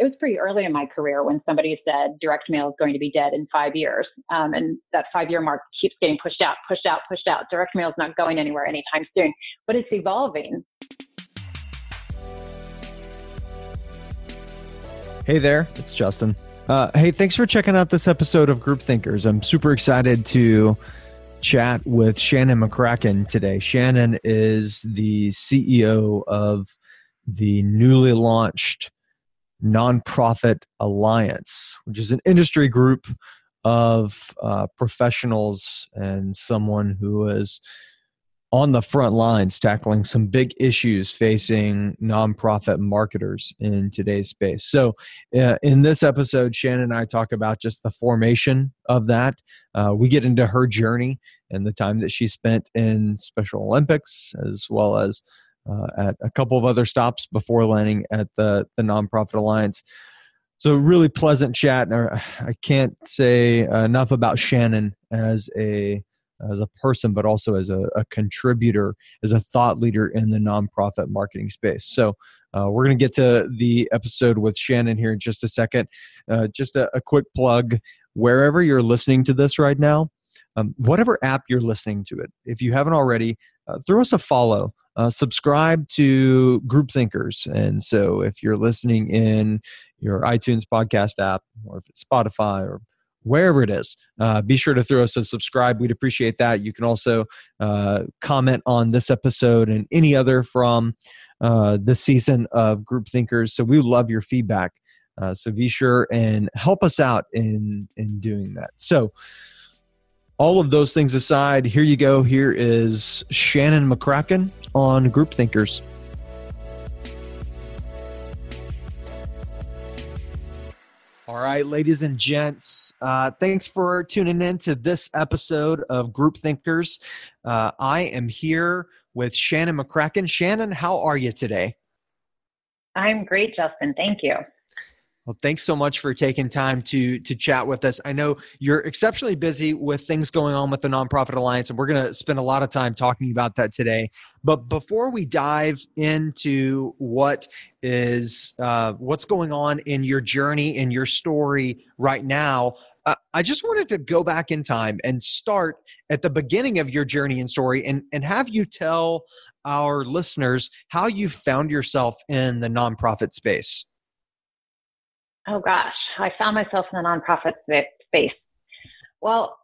it was pretty early in my career when somebody said direct mail is going to be dead in five years. Um, and that five year mark keeps getting pushed out, pushed out, pushed out. Direct mail is not going anywhere anytime soon, but it's evolving. Hey there, it's Justin. Uh, hey, thanks for checking out this episode of Group Thinkers. I'm super excited to chat with Shannon McCracken today. Shannon is the CEO of the newly launched Nonprofit Alliance, which is an industry group of uh, professionals and someone who is on the front lines tackling some big issues facing nonprofit marketers in today's space. So, uh, in this episode, Shannon and I talk about just the formation of that. Uh, we get into her journey and the time that she spent in Special Olympics, as well as uh, at a couple of other stops before landing at the the nonprofit alliance. So really pleasant chat. And I can't say enough about Shannon as a as a person, but also as a, a contributor, as a thought leader in the nonprofit marketing space. So uh, we're going to get to the episode with Shannon here in just a second. Uh, just a, a, quick plug wherever you're listening to this right now, um, whatever app you're listening to it, if you haven't already, uh, throw us a follow. Uh, subscribe to Group Thinkers. And so if you're listening in your iTunes podcast app, or if it's Spotify or wherever it is. Uh, be sure to throw us a subscribe. We'd appreciate that. You can also uh, comment on this episode and any other from uh, the season of Group Thinkers. So we love your feedback. Uh, so be sure and help us out in in doing that. So all of those things aside, here you go. Here is Shannon McCracken on Group Thinkers. All right, ladies and gents, uh, thanks for tuning in to this episode of Group Thinkers. Uh, I am here with Shannon McCracken. Shannon, how are you today? I'm great, Justin. Thank you. Well, thanks so much for taking time to to chat with us. I know you're exceptionally busy with things going on with the Nonprofit Alliance, and we're going to spend a lot of time talking about that today. But before we dive into what is uh, what's going on in your journey in your story right now, uh, I just wanted to go back in time and start at the beginning of your journey and story, and and have you tell our listeners how you found yourself in the nonprofit space oh gosh, I found myself in the nonprofit space. Well,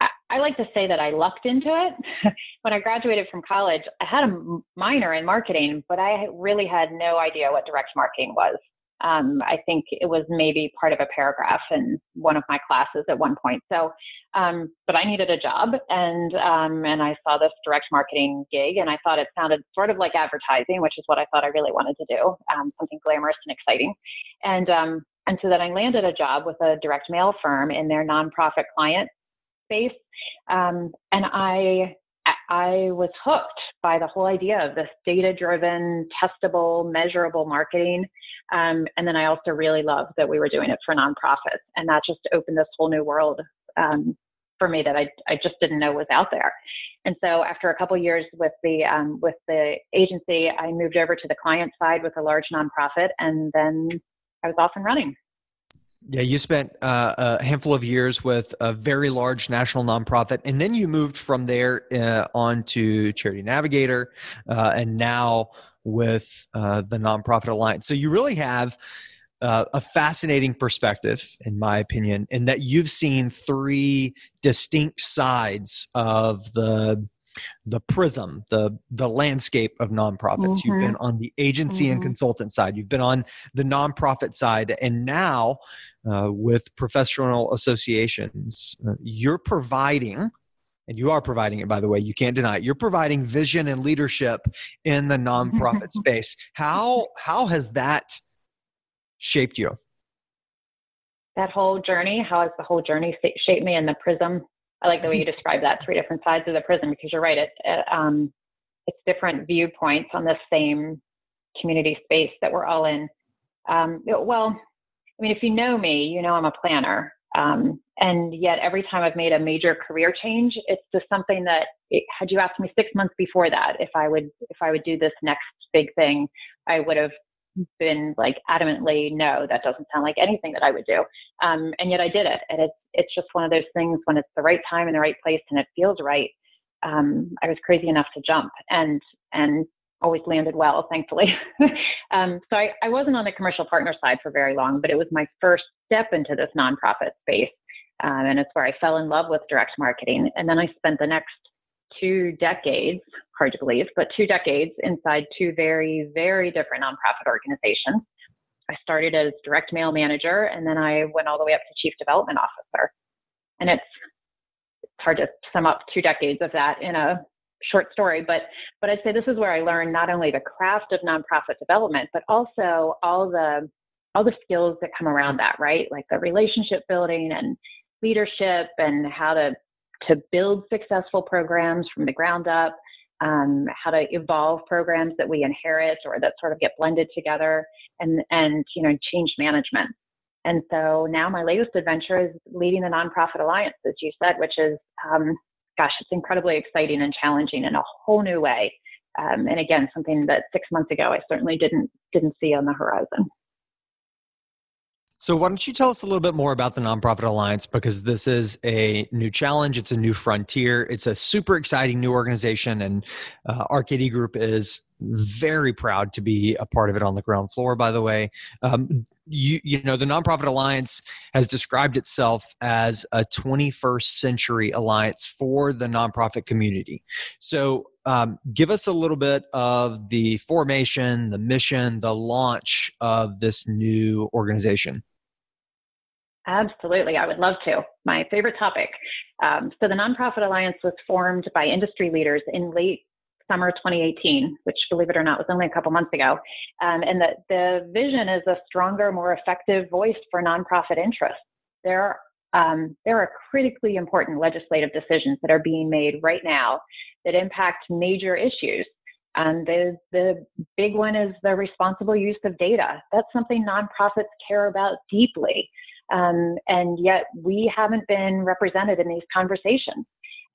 I, I like to say that I lucked into it. when I graduated from college, I had a minor in marketing, but I really had no idea what direct marketing was. Um, I think it was maybe part of a paragraph in one of my classes at one point. So, um, but I needed a job, and um, and I saw this direct marketing gig, and I thought it sounded sort of like advertising, which is what I thought I really wanted to do, um, something glamorous and exciting. And um, and so then I landed a job with a direct mail firm in their nonprofit client space. Um, and I I was hooked by the whole idea of this data driven, testable, measurable marketing. Um, and then I also really loved that we were doing it for nonprofits. And that just opened this whole new world um, for me that I, I just didn't know was out there. And so after a couple years with the um, with the agency, I moved over to the client side with a large nonprofit, and then I was off and running. Yeah, you spent uh, a handful of years with a very large national nonprofit, and then you moved from there uh, on to Charity Navigator, uh, and now with uh, the Nonprofit Alliance. So you really have uh, a fascinating perspective, in my opinion, in that you've seen three distinct sides of the the prism, the the landscape of nonprofits. Mm-hmm. You've been on the agency mm-hmm. and consultant side. You've been on the nonprofit side, and now uh, with professional associations, uh, you're providing. And you are providing it, by the way. You can't deny it. You're providing vision and leadership in the nonprofit space. How how has that shaped you? That whole journey. How has the whole journey shaped me in the prism I like the way you describe that three different sides of the prism because you're right. It, it um, it's different viewpoints on the same community space that we're all in. Um, well, I mean, if you know me, you know I'm a planner. Um, and yet every time I've made a major career change, it's just something that it, had you asked me six months before that if I would if I would do this next big thing, I would have been like adamantly no that doesn't sound like anything that i would do. Um, and yet i did it. And it's it's just one of those things when it's the right time and the right place and it feels right um, i was crazy enough to jump and and always landed well thankfully. Um, so I, I wasn't on the commercial partner side for very long but it was my first step into this nonprofit space um, and it's where i fell in love with direct marketing. And then i spent the next two decades, hard to believe, but two decades inside two very, very different nonprofit organizations. I started as direct mail manager and then I went all the way up to chief development officer. And it's, it's hard to sum up two decades of that in a short story, but but I'd say this is where I learned not only the craft of nonprofit development, but also all the all the skills that come around that, right? Like the relationship building and leadership and how to to build successful programs from the ground up, um, how to evolve programs that we inherit or that sort of get blended together, and and you know change management. And so now my latest adventure is leading the nonprofit alliance, as you said, which is um, gosh, it's incredibly exciting and challenging in a whole new way. Um, and again, something that six months ago I certainly didn't didn't see on the horizon. So, why don't you tell us a little bit more about the Nonprofit Alliance? Because this is a new challenge, it's a new frontier, it's a super exciting new organization, and uh, RKD Group is very proud to be a part of it on the ground floor. By the way, um, you you know the Nonprofit Alliance has described itself as a 21st century alliance for the nonprofit community. So, um, give us a little bit of the formation, the mission, the launch of this new organization. Absolutely, I would love to. My favorite topic. Um, so, the Nonprofit Alliance was formed by industry leaders in late summer 2018, which, believe it or not, was only a couple months ago. Um, and the, the vision is a stronger, more effective voice for nonprofit interests. There, um, there are critically important legislative decisions that are being made right now that impact major issues. And the, the big one is the responsible use of data. That's something nonprofits care about deeply. Um, and yet we haven't been represented in these conversations.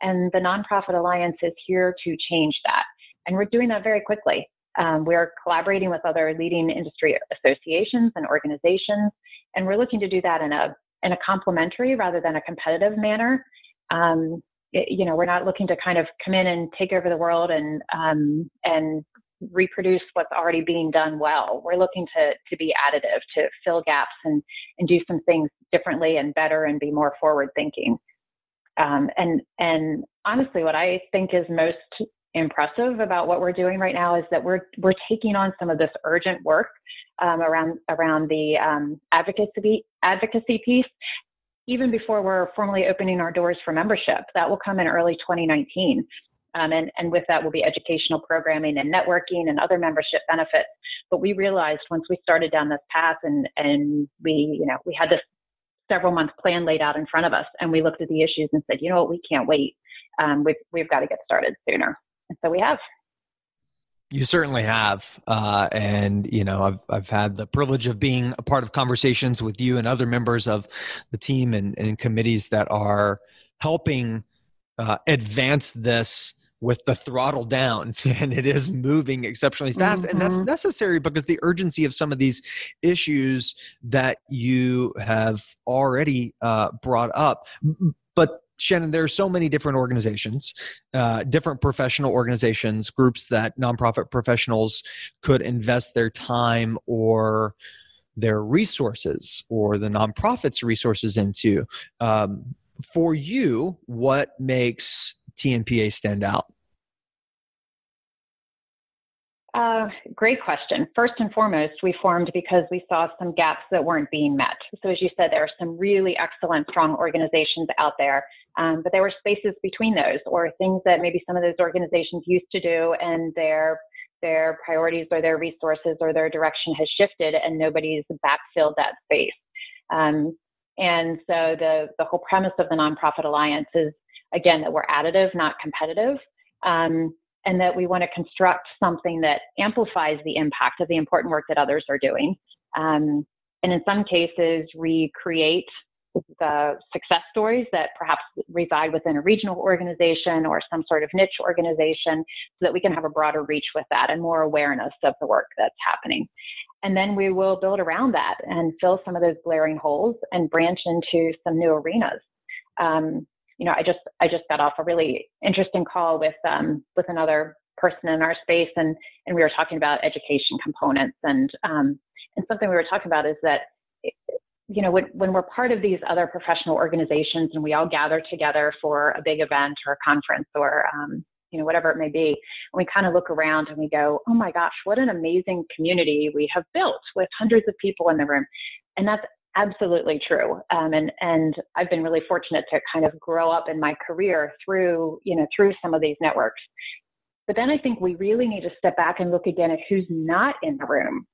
And the Nonprofit Alliance is here to change that. And we're doing that very quickly. Um, we're collaborating with other leading industry associations and organizations, and we're looking to do that in a in a complementary rather than a competitive manner. Um, it, you know, we're not looking to kind of come in and take over the world and um, and reproduce what's already being done well. We're looking to, to be additive, to fill gaps and, and do some things differently and better and be more forward thinking. Um, and, and honestly, what I think is most impressive about what we're doing right now is that we're, we're taking on some of this urgent work um, around, around the um, advocacy, advocacy piece even before we're formally opening our doors for membership. That will come in early 2019. Um, and, and with that will be educational programming and networking and other membership benefits. But we realized once we started down this path and, and we, you know, we had this several month plan laid out in front of us and we looked at the issues and said, you know what, we can't wait. Um, we've, we've got to get started sooner. And so we have. You certainly have, uh, and you know I've I've had the privilege of being a part of conversations with you and other members of the team and, and committees that are helping uh, advance this with the throttle down and it is moving exceptionally fast mm-hmm. and that's mm-hmm. necessary because the urgency of some of these issues that you have already uh, brought up but Shannon, there are so many different organizations, uh, different professional organizations, groups that nonprofit professionals could invest their time or their resources or the nonprofits' resources into. Um, for you, what makes TNPA stand out? Uh, great question. First and foremost, we formed because we saw some gaps that weren't being met. So, as you said, there are some really excellent, strong organizations out there, um, but there were spaces between those, or things that maybe some of those organizations used to do, and their their priorities or their resources or their direction has shifted, and nobody's backfilled that space. Um, and so, the the whole premise of the nonprofit alliance is again that we're additive, not competitive. Um, and that we want to construct something that amplifies the impact of the important work that others are doing. Um, and in some cases, recreate the success stories that perhaps reside within a regional organization or some sort of niche organization so that we can have a broader reach with that and more awareness of the work that's happening. And then we will build around that and fill some of those glaring holes and branch into some new arenas. Um, you know, I just I just got off a really interesting call with um, with another person in our space, and and we were talking about education components, and um, and something we were talking about is that you know when when we're part of these other professional organizations and we all gather together for a big event or a conference or um, you know whatever it may be, and we kind of look around and we go, oh my gosh, what an amazing community we have built with hundreds of people in the room, and that's absolutely true. Um, and and I've been really fortunate to kind of grow up in my career through you know through some of these networks. But then I think we really need to step back and look again at who's not in the room,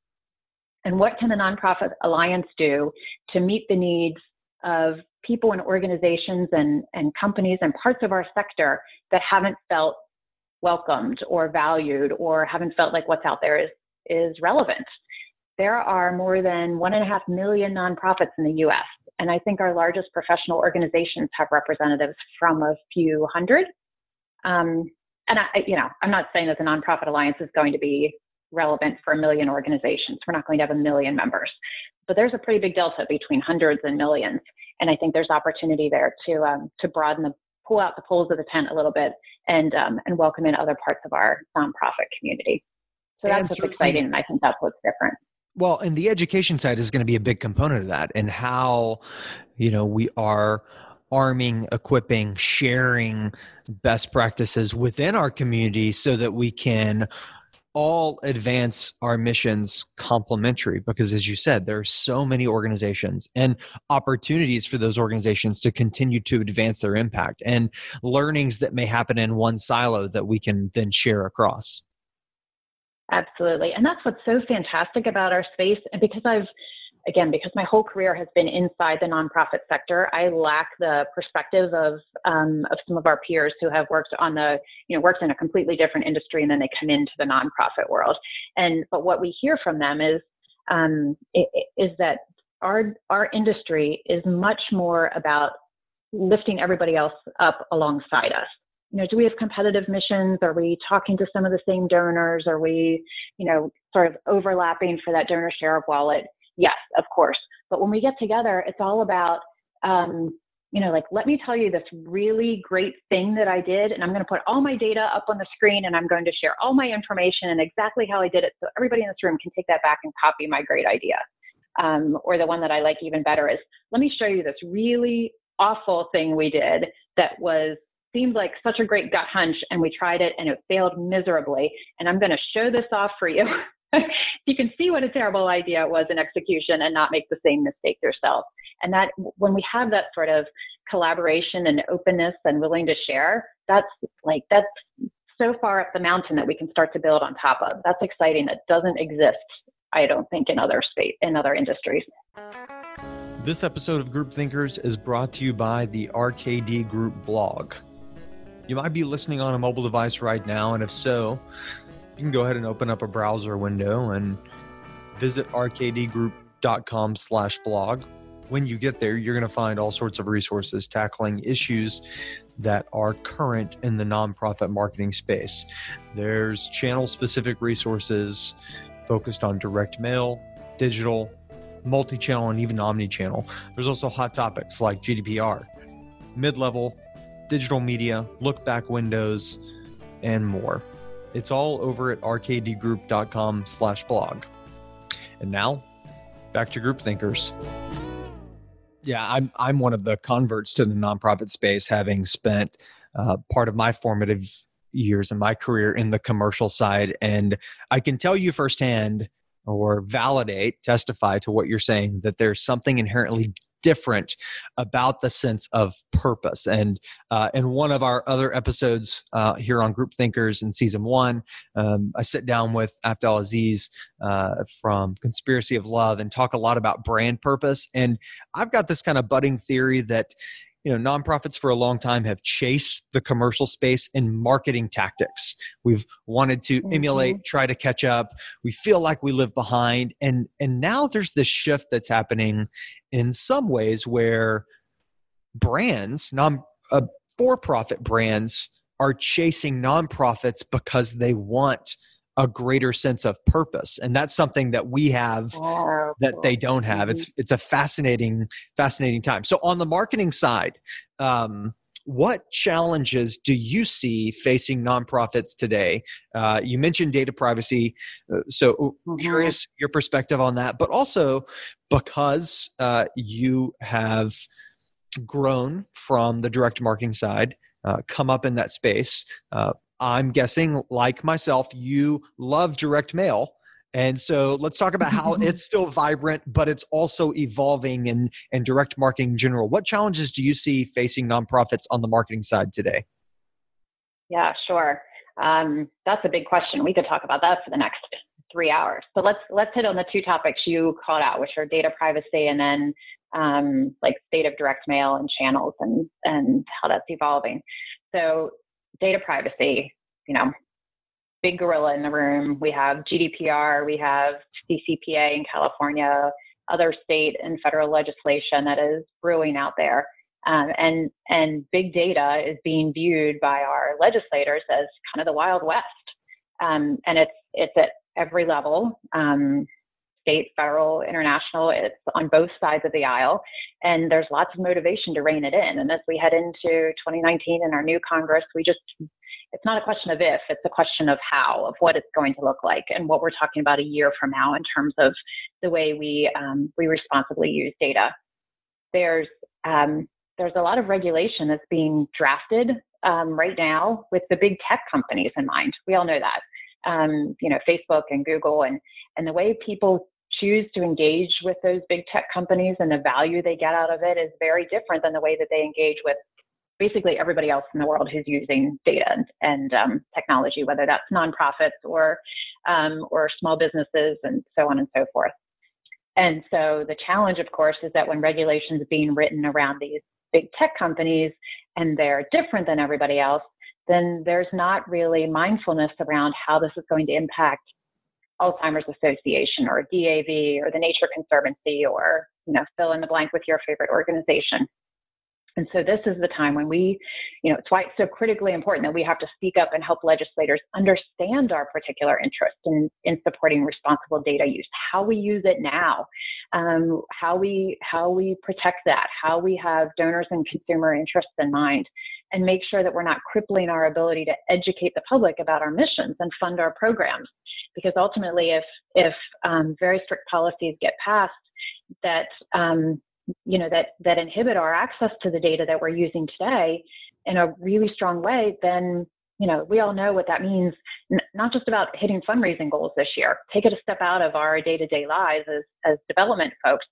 and what can the nonprofit alliance do to meet the needs of people and organizations and, and companies and parts of our sector that haven't felt welcomed or valued or haven't felt like what's out there is is relevant there are more than one and a half million nonprofits in the US. And I think our largest professional organizations have representatives from a few hundred. Um, and I, you know, I'm not saying that the nonprofit alliance is going to be relevant for a million organizations. We're not going to have a million members, but there's a pretty big delta between hundreds and millions. And I think there's opportunity there to um, to broaden the pull out the poles of the tent a little bit and um, and welcome in other parts of our nonprofit community. So that's what's exciting, and I think that's what's different. Well, and the education side is going to be a big component of that, and how you know we are arming, equipping, sharing best practices within our community so that we can all advance our missions complementary because as you said there are so many organizations and opportunities for those organizations to continue to advance their impact and learnings that may happen in one silo that we can then share across Absolutely. And that's what's so fantastic about our space. And because I've, again, because my whole career has been inside the nonprofit sector, I lack the perspective of, um, of some of our peers who have worked on the, you know, worked in a completely different industry and then they come into the nonprofit world. And, but what we hear from them is, um, is that our, our industry is much more about lifting everybody else up alongside us you know, do we have competitive missions? Are we talking to some of the same donors? Are we, you know, sort of overlapping for that donor share of wallet? Yes, of course. But when we get together, it's all about, um, you know, like, let me tell you this really great thing that I did, and I'm going to put all my data up on the screen and I'm going to share all my information and exactly how I did it so everybody in this room can take that back and copy my great idea. Um, or the one that I like even better is, let me show you this really awful thing we did that was seemed like such a great gut hunch and we tried it and it failed miserably. And I'm going to show this off for you. you can see what a terrible idea it was in execution and not make the same mistake yourself. And that when we have that sort of collaboration and openness and willing to share, that's like, that's so far up the mountain that we can start to build on top of. That's exciting. That doesn't exist, I don't think, in other space, in other industries. This episode of Group Thinkers is brought to you by the RKD Group blog. You might be listening on a mobile device right now, and if so, you can go ahead and open up a browser window and visit rkdgroup.com slash blog. When you get there, you're going to find all sorts of resources tackling issues that are current in the nonprofit marketing space. There's channel specific resources focused on direct mail, digital, multi channel, and even omni channel. There's also hot topics like GDPR, mid level digital media, look back windows, and more. It's all over at rkdgroup.com slash blog. And now, back to group thinkers. Yeah, I'm I'm one of the converts to the nonprofit space, having spent uh, part of my formative years in my career in the commercial side, and I can tell you firsthand or validate, testify to what you're saying that there's something inherently different about the sense of purpose. And uh, in one of our other episodes uh, here on Group Thinkers in season one, um, I sit down with Afdhel Aziz uh, from Conspiracy of Love and talk a lot about brand purpose. And I've got this kind of budding theory that you know nonprofits for a long time have chased the commercial space in marketing tactics. We've wanted to mm-hmm. emulate try to catch up. We feel like we live behind. And and now there's this shift that's happening in some ways where brands non uh, for profit brands are chasing nonprofits because they want a greater sense of purpose and that's something that we have oh, that they don't have it's mm-hmm. it's a fascinating fascinating time so on the marketing side um, what challenges do you see facing nonprofits today? Uh, you mentioned data privacy, uh, so mm-hmm. curious your perspective on that, but also because uh, you have grown from the direct marketing side, uh, come up in that space. I'm guessing, like myself, you love direct mail. And so let's talk about how it's still vibrant, but it's also evolving and, and direct marketing in general. What challenges do you see facing nonprofits on the marketing side today? Yeah, sure. Um, that's a big question. We could talk about that for the next three hours. But let's let's hit on the two topics you called out, which are data privacy and then um, like state of direct mail and channels and and how that's evolving. So data privacy, you know, big gorilla in the room. We have GDPR, we have CCPA in California, other state and federal legislation that is brewing out there. Um, and and big data is being viewed by our legislators as kind of the wild west, um, and it's it's at every level, um, state, federal, international. It's on both sides of the aisle, and there's lots of motivation to rein it in. And as we head into 2019 and our new Congress, we just it's not a question of if, it's a question of how, of what it's going to look like, and what we're talking about a year from now in terms of the way we um, we responsibly use data. There's um, there's a lot of regulation that's being drafted um, right now with the big tech companies in mind. We all know that. Um, you know, Facebook and Google, and and the way people choose to engage with those big tech companies and the value they get out of it is very different than the way that they engage with basically everybody else in the world who's using data and, and um, technology, whether that's nonprofits or um, or small businesses and so on and so forth. And so the challenge, of course, is that when regulations are being written around these big tech companies and they're different than everybody else, then there's not really mindfulness around how this is going to impact Alzheimer's Association or DAV or the Nature Conservancy or you know fill in the blank with your favorite organization. And so this is the time when we, you know, it's why it's so critically important that we have to speak up and help legislators understand our particular interest in, in supporting responsible data use, how we use it now, um, how we how we protect that, how we have donors and consumer interests in mind, and make sure that we're not crippling our ability to educate the public about our missions and fund our programs. Because ultimately, if if um, very strict policies get passed that um, you know that that inhibit our access to the data that we're using today in a really strong way then you know we all know what that means n- not just about hitting fundraising goals this year take it a step out of our day-to-day lives as as development folks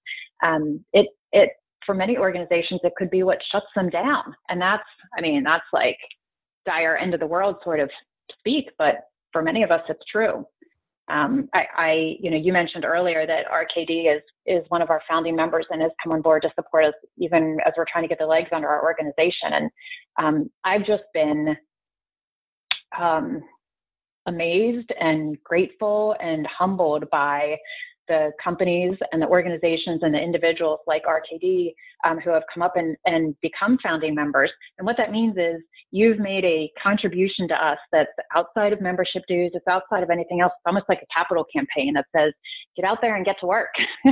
um, it it for many organizations it could be what shuts them down and that's i mean that's like dire end of the world sort of speak but for many of us it's true um, I, I, you know, you mentioned earlier that RKD is is one of our founding members and has come on board to support us even as we're trying to get the legs under our organization. And um, I've just been um, amazed and grateful and humbled by the companies and the organizations and the individuals like RKD um, who have come up and, and become founding members. And what that means is you've made a contribution to us that's outside of membership dues, it's outside of anything else. It's almost like a capital campaign that says, get out there and get to work.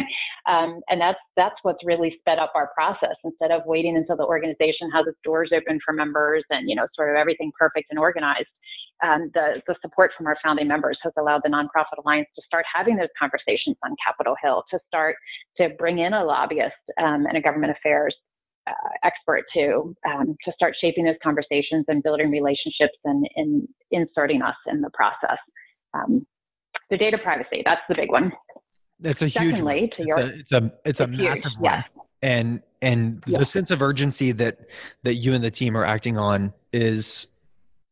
um, and that's that's what's really sped up our process instead of waiting until the organization has its doors open for members and you know sort of everything perfect and organized um, the, the support from our founding members has allowed the Nonprofit Alliance to start having those conversations on Capitol Hill, to start to bring in a lobbyist um, and a government affairs uh, expert to um, to start shaping those conversations and building relationships and, and inserting us in the process. Um, so data privacy, that's the big one. That's a huge Secondly, one. To your, it's a it's a, it's a massive huge, one. Yes. And and the sense of urgency that that you and the team are acting on is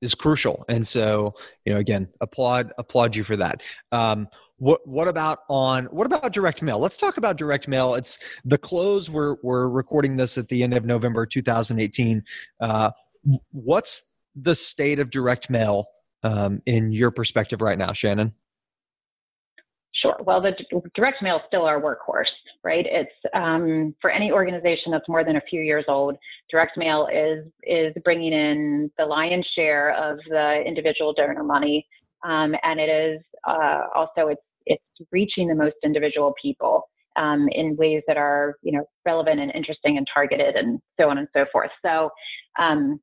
is crucial. And so, you know, again, applaud applaud you for that. Um, what what about on what about direct mail? Let's talk about direct mail. It's the close. We're we're recording this at the end of November 2018. Uh, what's the state of direct mail um, in your perspective right now, Shannon? Sure. Well, the direct mail is still our workhorse, right? It's um, for any organization that's more than a few years old. Direct mail is is bringing in the lion's share of the individual donor money um, and it is uh, also it's it's reaching the most individual people um, in ways that are you know relevant and interesting and targeted and so on and so forth. So um,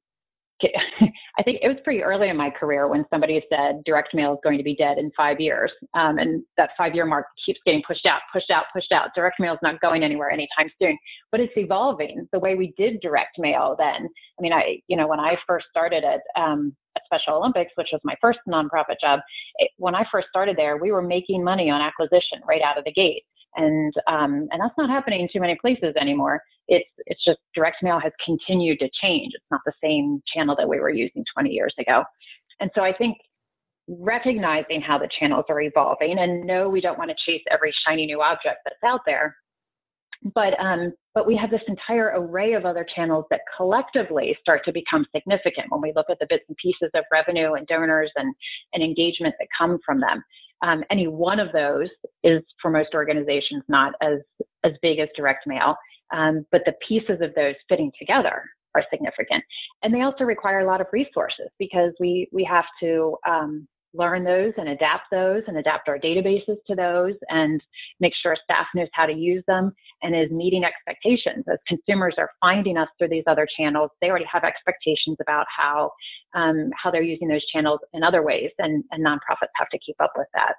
I think it was pretty early in my career when somebody said direct mail is going to be dead in five years. Um, and that five year mark keeps getting pushed out, pushed out, pushed out. Direct mail is not going anywhere anytime soon, but it's evolving the way we did direct mail then. I mean, I, you know, when I first started at, um, at Special Olympics, which was my first nonprofit job, it, when I first started there, we were making money on acquisition right out of the gate and um, and that's not happening in too many places anymore. It's it's just direct mail has continued to change. It's not the same channel that we were using 20 years ago, and so I think recognizing how the channels are evolving and no, we don't want to chase every shiny new object that's out there, but um, but we have this entire array of other channels that collectively start to become significant when we look at the bits and pieces of revenue and donors and, and engagement that come from them. Um, any one of those is for most organizations not as as big as direct mail, um, but the pieces of those fitting together are significant, and they also require a lot of resources because we we have to um, learn those and adapt those and adapt our databases to those and make sure staff knows how to use them and is meeting expectations. As consumers are finding us through these other channels, they already have expectations about how um, how they're using those channels in other ways, and, and nonprofits have to keep up with that.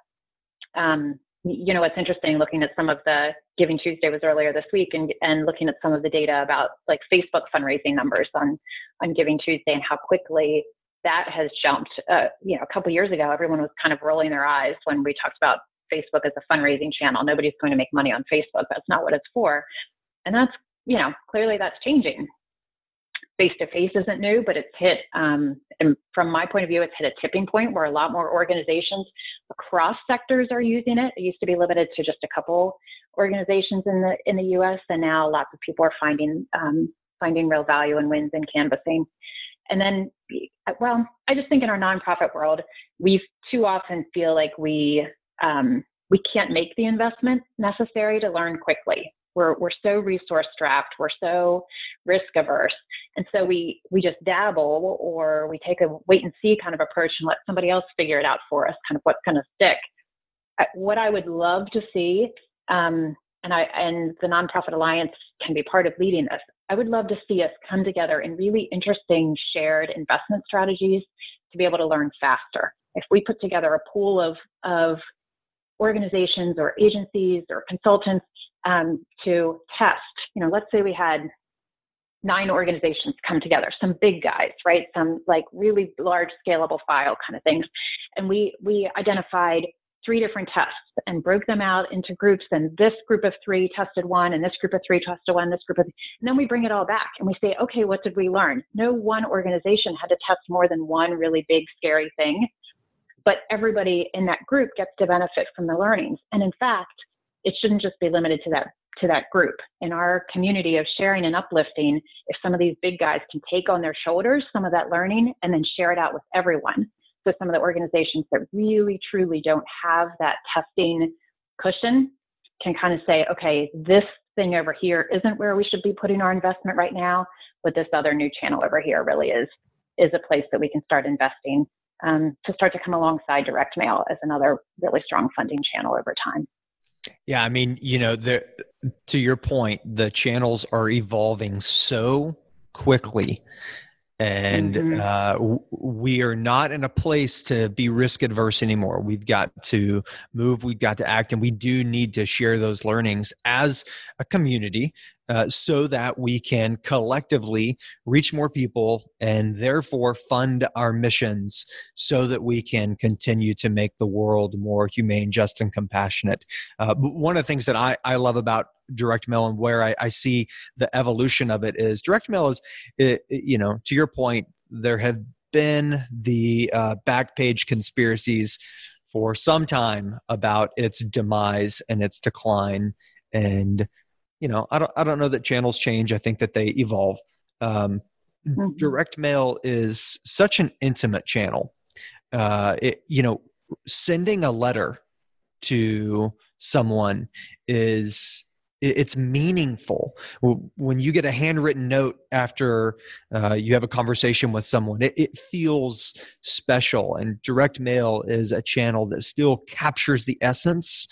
Um, you know, what's interesting looking at some of the Giving Tuesday was earlier this week and, and looking at some of the data about like Facebook fundraising numbers on, on Giving Tuesday and how quickly that has jumped. Uh, you know, a couple years ago, everyone was kind of rolling their eyes when we talked about Facebook as a fundraising channel. Nobody's going to make money on Facebook. That's not what it's for. And that's, you know, clearly that's changing. Face to face isn't new, but it's hit, um, and from my point of view, it's hit a tipping point where a lot more organizations across sectors are using it. It used to be limited to just a couple organizations in the in the U.S., and now lots of people are finding um, finding real value and wins in canvassing. And then, well, I just think in our nonprofit world, we too often feel like we um, we can't make the investment necessary to learn quickly. We're we're so resource strapped, we're so risk averse, and so we we just dabble or we take a wait and see kind of approach and let somebody else figure it out for us, kind of what's going to stick. What I would love to see, um, and I and the nonprofit alliance can be part of leading this. I would love to see us come together in really interesting shared investment strategies to be able to learn faster. If we put together a pool of, of organizations or agencies or consultants um, to test, you know, let's say we had nine organizations come together, some big guys, right? Some like really large scalable file kind of things. And we, we identified three different tests and broke them out into groups. And this group of three tested one, and this group of three tested one, this group of, and then we bring it all back and we say, okay, what did we learn? No one organization had to test more than one really big, scary thing, but everybody in that group gets to benefit from the learnings. And in fact, it shouldn't just be limited to that to that group in our community of sharing and uplifting if some of these big guys can take on their shoulders some of that learning and then share it out with everyone so some of the organizations that really truly don't have that testing cushion can kind of say, okay, this thing over here isn't where we should be putting our investment right now, but this other new channel over here really is is a place that we can start investing um, to start to come alongside direct mail as another really strong funding channel over time. Yeah, I mean, you know, the, to your point, the channels are evolving so quickly and mm-hmm. uh, we are not in a place to be risk adverse anymore. We've got to move, we've got to act, and we do need to share those learnings as a community uh, so that we can collectively reach more people and therefore fund our missions so that we can continue to make the world more humane, just, and compassionate. Uh, one of the things that I, I love about direct mail and where I, I see the evolution of it is direct mail is, it, you know, to your point, there have been the uh, back page conspiracies for some time about its demise and its decline and you know, I don't I don't know that channels change. I think that they evolve. Um, mm-hmm. Direct mail is such an intimate channel. Uh, it, you know, sending a letter to someone is it's meaningful. When you get a handwritten note after uh, you have a conversation with someone it, it, feels special and direct mail is a channel that still captures the essence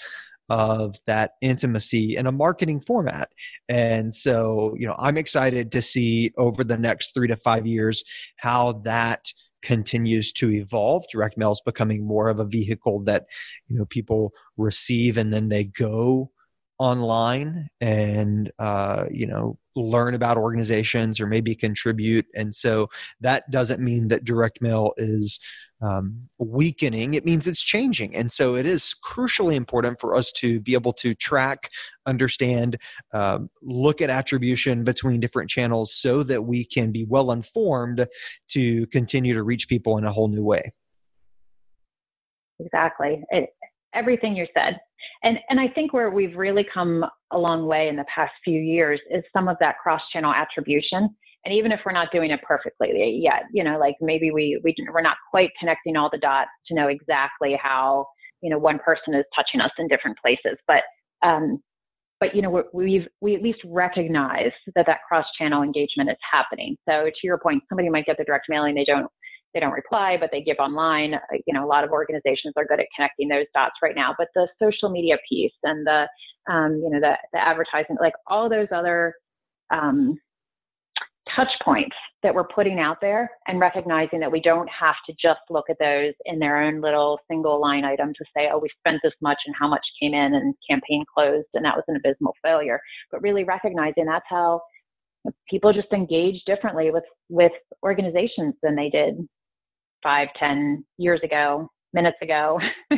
of that intimacy in a marketing format. And so you know i'm excited to see over the next three to five years how that continues to evolve. Direct mail is becoming more of a vehicle that you know people receive and then they go online and uh, you know learn about organizations or maybe contribute. And so that doesn't mean that direct mail is um, weakening. It means it's changing. And so it is crucially important for us to be able to track understand uh, look at attribution between different channels so that we can be well informed to continue to reach people in a whole new way. Exactly. It, everything you said and and I think where we've really come a long way in the past few years is some of that cross-channel attribution. And even if we're not doing it perfectly yet, you know, like maybe we we we're not quite connecting all the dots to know exactly how you know one person is touching us in different places, but um, but you know we've we at least recognize that that cross-channel engagement is happening. So to your point, somebody might get the direct mailing, they don't they don't reply, but they give online. Uh, you know, a lot of organizations are good at connecting those dots right now. But the social media piece and the, um, you know, the, the advertising, like all those other um, touch points that we're putting out there and recognizing that we don't have to just look at those in their own little single line item to say, oh, we spent this much and how much came in and campaign closed and that was an abysmal failure. But really recognizing that's how people just engage differently with with organizations than they did five, ten years ago, minutes ago,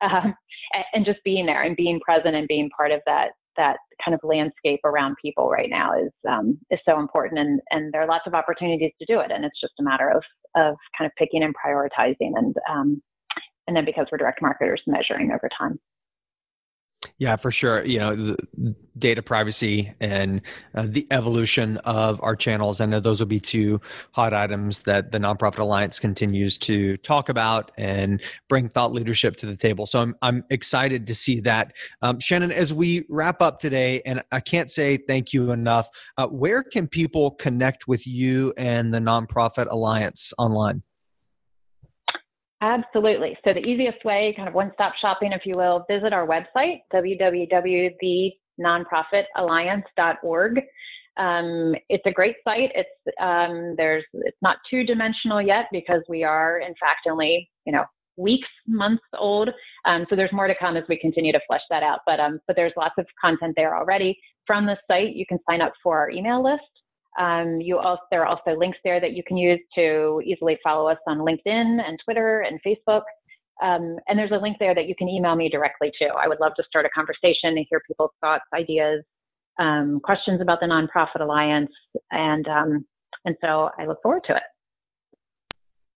um, and just being there and being present and being part of that that kind of landscape around people right now is um, is so important, and and there are lots of opportunities to do it, and it's just a matter of of kind of picking and prioritizing, and um, and then because we're direct marketers, measuring over time. Yeah, for sure. You know, data privacy and uh, the evolution of our channels. I know those will be two hot items that the Nonprofit Alliance continues to talk about and bring thought leadership to the table. So I'm, I'm excited to see that. Um, Shannon, as we wrap up today, and I can't say thank you enough, uh, where can people connect with you and the Nonprofit Alliance online? Absolutely. So the easiest way, kind of one-stop shopping, if you will, visit our website, www.thenonprofitalliance.org. Um, it's a great site. It's um, there's it's not two dimensional yet because we are in fact only you know weeks, months old. Um, so there's more to come as we continue to flesh that out. But um, but there's lots of content there already. From the site, you can sign up for our email list. Um, you also, there are also links there that you can use to easily follow us on LinkedIn and Twitter and Facebook. Um, and there's a link there that you can email me directly to. I would love to start a conversation and hear people's thoughts, ideas, um, questions about the Nonprofit Alliance, and um, and so I look forward to it.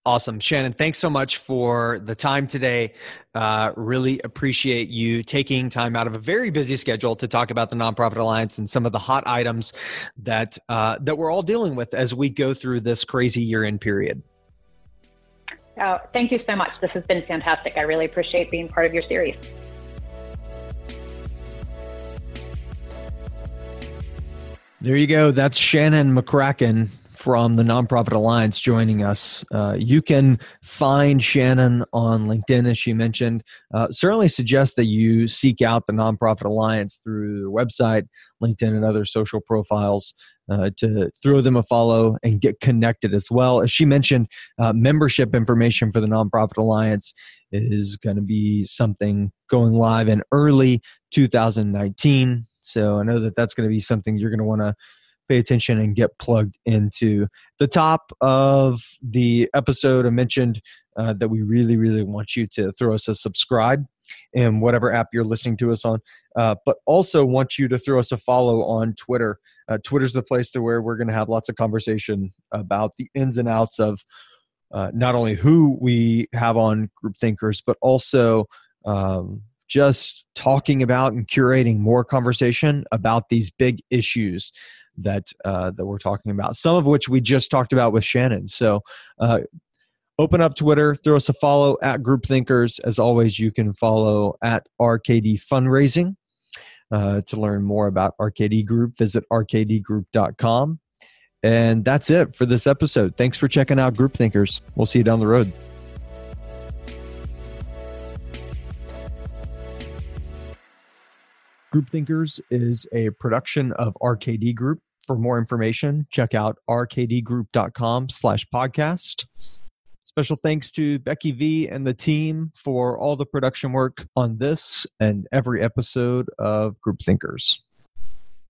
Awesome. Shannon, thanks so much for the time today. Uh, really appreciate you taking time out of a very busy schedule to talk about the Nonprofit Alliance and some of the hot items that, uh, that we're all dealing with as we go through this crazy year end period. Oh, thank you so much. This has been fantastic. I really appreciate being part of your series. There you go. That's Shannon McCracken from the Nonprofit Alliance joining us. Uh, you can find Shannon on LinkedIn, as she mentioned. Uh, certainly suggest that you seek out the Nonprofit Alliance through their website, LinkedIn, and other social profiles uh, to throw them a follow and get connected as well. As she mentioned, uh, membership information for the Nonprofit Alliance is going to be something going live in early 2019. So I know that that's going to be something you're going to want to pay attention and get plugged into. The top of the episode, I mentioned uh, that we really, really want you to throw us a subscribe in whatever app you're listening to us on, uh, but also want you to throw us a follow on Twitter. Uh, Twitter's the place to where we're going to have lots of conversation about the ins and outs of uh, not only who we have on Group Thinkers, but also um, just talking about and curating more conversation about these big issues that uh, that we're talking about. Some of which we just talked about with Shannon. So. Uh, open up Twitter, throw us a follow at Group Thinkers. As always, you can follow at RKD Fundraising. Uh, to learn more about RKD Group, visit rkdgroup.com. And that's it for this episode. Thanks for checking out Group Thinkers. We'll see you down the road. Group Thinkers is a production of RKD Group. For more information, check out rkdgroup.com slash podcast. Special thanks to Becky V and the team for all the production work on this and every episode of Group Thinkers.